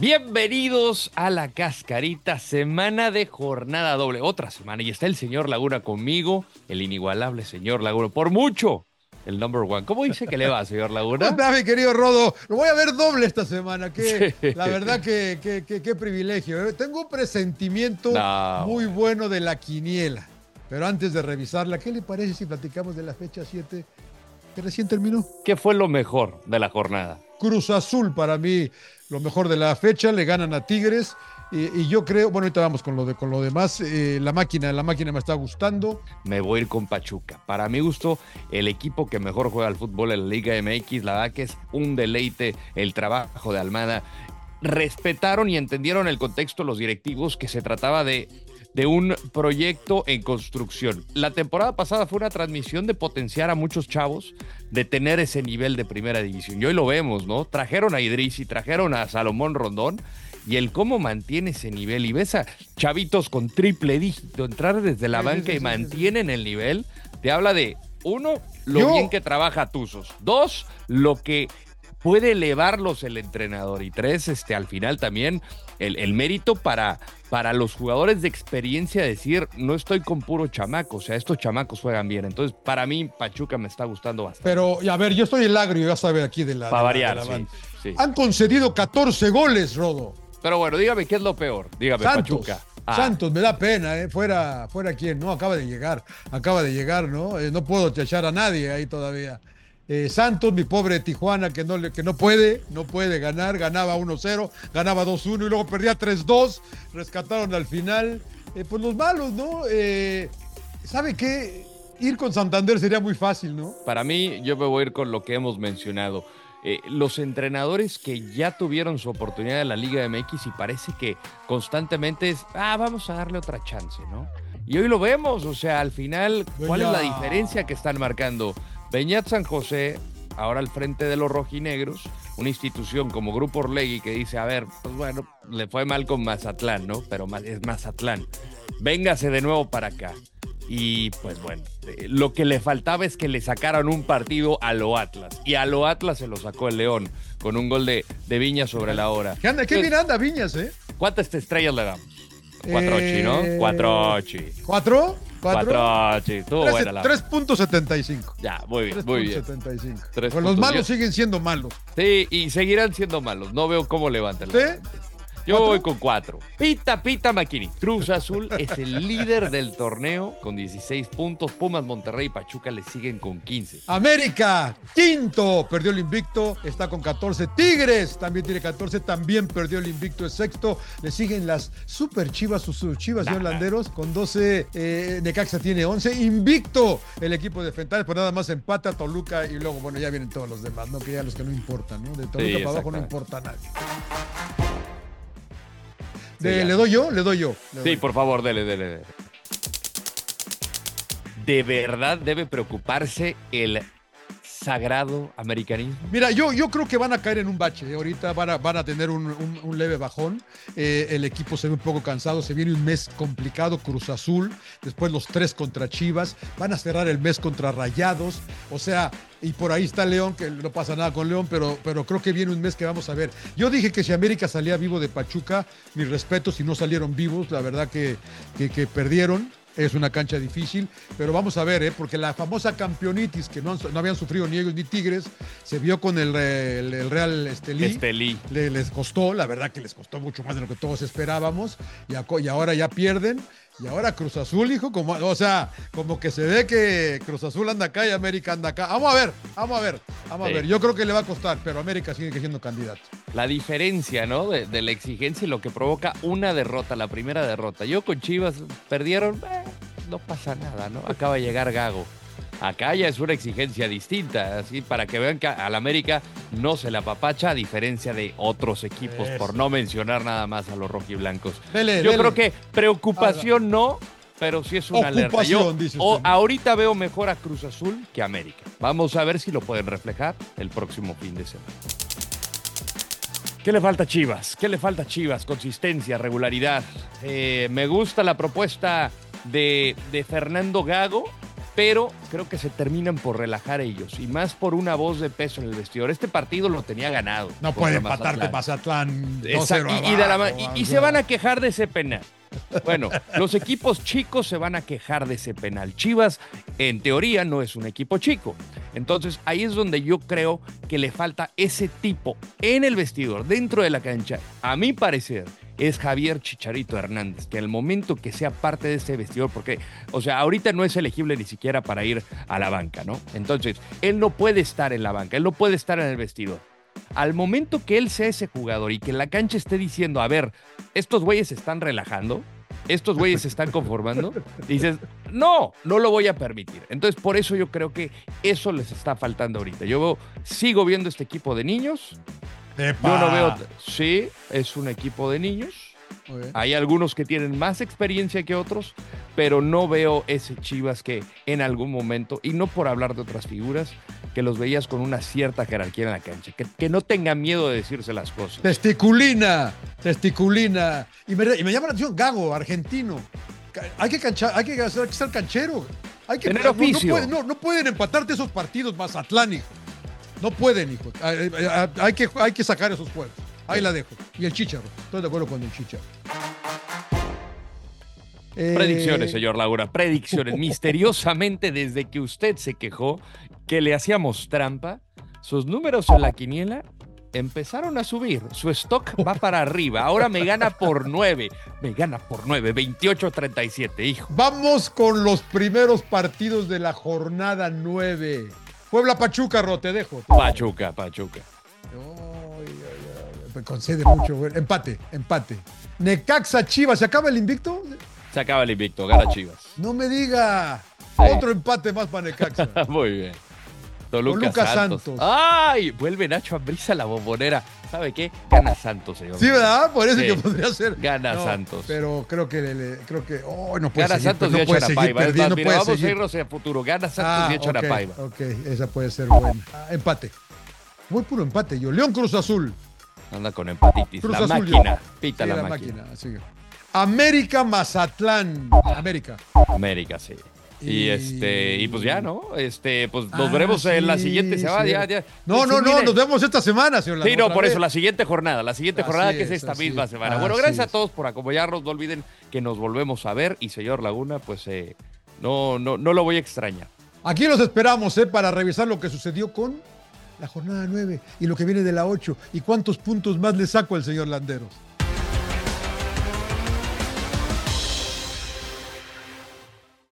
Bienvenidos a la cascarita, semana de jornada doble, otra semana. Y está el señor Laguna conmigo, el inigualable señor Laguna, por mucho, el number one. ¿Cómo dice que le va, señor Laguna? ¿Cómo mi querido Rodo? Lo voy a ver doble esta semana. Que, La verdad que qué privilegio. ¿eh? Tengo un presentimiento muy bueno de la quiniela. Pero antes de revisarla, ¿qué le parece si platicamos de la fecha 7 que recién terminó? ¿Qué fue lo mejor de la jornada? Cruz Azul para mí lo mejor de la fecha, le ganan a Tigres. Y, yo creo, bueno, ahorita vamos con lo, de, con lo demás. Eh, la máquina, la máquina me está gustando. Me voy a ir con Pachuca. Para mi gusto, el equipo que mejor juega al fútbol en la Liga MX, la verdad que es un deleite el trabajo de Almada. Respetaron y entendieron el contexto los directivos que se trataba de de un proyecto en construcción. La temporada pasada fue una transmisión de potenciar a muchos chavos, de tener ese nivel de primera división. Y hoy lo vemos, ¿no? Trajeron a Idris y trajeron a Salomón Rondón. Y el cómo mantiene ese nivel. Y ves a chavitos con triple dígito entrar desde la banca y mantienen el nivel. Te habla de, uno, lo bien que trabaja Tuzos. Dos, lo que puede elevarlos el entrenador. Y tres, este, al final también el, mérito para, para los jugadores de experiencia decir, no estoy con puro chamaco, o sea, estos chamacos juegan bien. Entonces, para mí, Pachuca me está gustando bastante. Pero, a ver, yo estoy el agrio, ya sabe, aquí de la... Para variar, Han concedido 14 goles, Rodo. Pero bueno, dígame qué es lo peor. Dígame, Pachuca. Ah. Santos, me da pena, ¿eh? Fuera, fuera quién, ¿no? Acaba de llegar, acaba de llegar, ¿no? Eh, no puedo echar a nadie ahí todavía. Eh, Santos, mi pobre Tijuana, que no, que no puede, no puede ganar, ganaba 1-0, ganaba 2-1 y luego perdía 3-2, rescataron al final. Eh, pues los malos, ¿no? Eh, ¿Sabe qué? Ir con Santander sería muy fácil, ¿no? Para mí, yo me voy a ir con lo que hemos mencionado. los entrenadores que ya tuvieron su oportunidad en la Liga MX y parece que constantemente es, ah, vamos a darle otra chance, ¿no? Y hoy lo vemos, o sea, al final, ¿cuál es la diferencia que están marcando? Beñat San José, ahora al frente de los rojinegros, una institución como Grupo Orlegui que dice, a ver, pues bueno, le fue mal con Mazatlán, ¿no? Pero es Mazatlán. Véngase de nuevo para acá. Y pues bueno, eh, lo que le faltaba es que le sacaran un partido a lo Atlas. Y a lo Atlas se lo sacó el León con un gol de, de Viñas sobre la hora. ¿Qué, anda, qué bien anda Viñas, eh? ¿Cuántas estrellas le damos? Cuatro ochi, ¿no? Eh, Cuatro ochi. ¿Cuatro? ¿Cuatro? sí, estuvo 3.75. Ya, muy bien, muy bien. 3.75. Pues los malos siguen siendo malos. Sí, y seguirán siendo malos. No veo cómo levantan. ¿Sí? Yo voy con cuatro. Pita, pita, Maquini. Cruz Azul es el líder del torneo con 16 puntos. Pumas, Monterrey y Pachuca le siguen con 15. América, quinto, perdió el invicto, está con 14. Tigres también tiene 14, también perdió el invicto, es sexto. Le siguen las super chivas, sus, chivas y holanderos con 12. Eh, Necaxa tiene 11. Invicto el equipo de Fentanes, pues nada más empata Toluca y luego, bueno, ya vienen todos los demás, ¿no? Que ya los que no importan, ¿no? De Toluca para abajo no importa a nadie ¿Le doy yo? Le doy yo. sí, por favor, dele, dele, dele. ¿De verdad debe preocuparse el sagrado americanismo? Mira, yo, yo creo que van a caer en un bache. Ahorita van a, van a tener un, leve bajón. Eh, el equipo se ve un poco cansado. Se viene un mes complicado. Cruz Azul. Después los tres contra Chivas. Van a cerrar el mes contra Rayados. O sea, y por ahí está León, que no pasa nada con León, pero, pero creo que viene un mes que vamos a ver. Yo dije que si América salía vivo de Pachuca, mi respeto, si no salieron vivos, la verdad que, que perdieron es una cancha difícil, pero vamos a ver, ¿eh? porque la famosa campeonitis que no, habían sufrido ni ellos ni Tigres, se vio con el, Real Estelí. Estelí. les costó, la verdad que les costó mucho más de lo que todos esperábamos, y, y ahora ya pierden. Y ahora Cruz Azul, hijo, como, o sea, como que se ve que Cruz Azul anda acá y América anda acá. Vamos a ver, vamos a ver, vamos a ver. Yo creo que le va a costar, pero América sigue siendo candidato. La diferencia, ¿no? De, la exigencia y lo que provoca una derrota, la primera derrota. Yo con Chivas perdieron, eh, no pasa nada, ¿no? Acaba de llegar Gago. Acá ya es una exigencia distinta, así para que vean que al América no se la papacha a diferencia de otros equipos, por no mencionar nada más a los rojiblancos. Yo creo que preocupación no, pero sí es una alerta. Yo ahorita veo mejor a Cruz Azul que a América. Vamos a ver si lo pueden reflejar el próximo fin de semana. ¿Qué le falta a Chivas? ¿Qué le falta a Chivas? Consistencia, regularidad. Eh, me gusta la propuesta de, de Fernando Gago pero creo que se terminan por relajar ellos y más por una voz de peso en el vestidor. Este partido lo tenía ganado. No puede empatarte Mazatlán. 2-0 y, y, y, y se van a quejar de ese penal. Bueno, los equipos chicos se van a quejar de ese penal. Chivas, en teoría, no es un equipo chico. Entonces, ahí es donde yo creo que le falta ese tipo en el vestidor, dentro de la cancha. A mi parecer, es Javier Chicharito Hernández, que al momento que sea parte de ese vestidor, porque, o sea, ahorita no es elegible ni siquiera para ir a la banca, ¿no? Entonces, él no puede estar en la banca, él no puede estar en el vestidor. Al momento que él sea ese jugador y que la cancha esté diciendo, a ver, estos güeyes se están relajando, estos güeyes se están conformando, dices, no, no lo voy a permitir. Entonces, por eso yo creo que eso les está faltando ahorita. Yo sigo viendo este equipo de niños, yo no veo. Sí, es un equipo de niños. Hay algunos que tienen más experiencia que otros, pero no veo ese Chivas que en algún momento, y no por hablar de otras figuras, que los veías con una cierta jerarquía en la cancha, que, que no tenga miedo de decirse las cosas. Testiculina, testiculina. Y me, y me llama la atención Gago, argentino. Hay que, cancha, hay que, hacer, hay que ser canchero. Hay que, Tener oficio. No, no, no, pueden empatarte esos partidos más atlánicos. No pueden, hijo. Hay que, hay que sacar esos juegos. Ahí la dejo. Y el Chicharo. Estoy de acuerdo con el Chicharo. Predicciones, señor Laura, predicciones. Misteriosamente, desde que usted se quejó que le hacíamos trampa, sus números en la quiniela empezaron a subir. Su stock va para arriba. Ahora me gana por 9. Me gana por 9. 28-37, hijo. Vamos con los primeros partidos de la jornada 9. Puebla Pachuca, Ro, te dejo. Pachuca, Pachuca. Me concede mucho, Empate, empate. Necaxa Chivas, ¿se acaba el invicto? Se acaba el invicto, gana Chivas. No me diga. Otro empate más para Necaxa. Muy bien. Toluca, Santos. ¡Ay! Vuelve Nacho Ambriza a la bombonera. ¿Sabe qué? Gana Santos, señor. Sí, ¿verdad? Por eso que podría ser. Gana Santos. Pero creo que, le, creo que, oh, no puede Gana seguir, Santos no y puede seguir Paiva. perdiendo, mira, puede vamos seguir. a irnos a futuro. Gana Santos Ah, y echa ok, Paiva. Ok, esa puede ser buena. Ah, empate. Muy puro empate yo. León Cruz Azul. Anda con empatitis. Cruz la Azul, máquina. yo. Pita Sí, la, la máquina. máquina. América Mazatlán. América. América, sí. Y, Y- este, y pues ya, ¿no? Este, pues nos Ah, veremos en la siguiente semana. sí. Ya, ya. No, no, no, mire. nos vemos esta semana, señor. Sí, no, por eso, la siguiente jornada, la siguiente Así jornada que es es, esta así misma semana. Bueno, gracias a todos por acompañarnos. No olviden que nos volvemos a ver y señor Laguna, pues eh, no, no, no lo voy a extrañar. Aquí los esperamos, ¿eh? Para revisar lo que sucedió con la jornada 9 y lo que viene de la 8 y cuántos puntos más le saco al señor Landeros.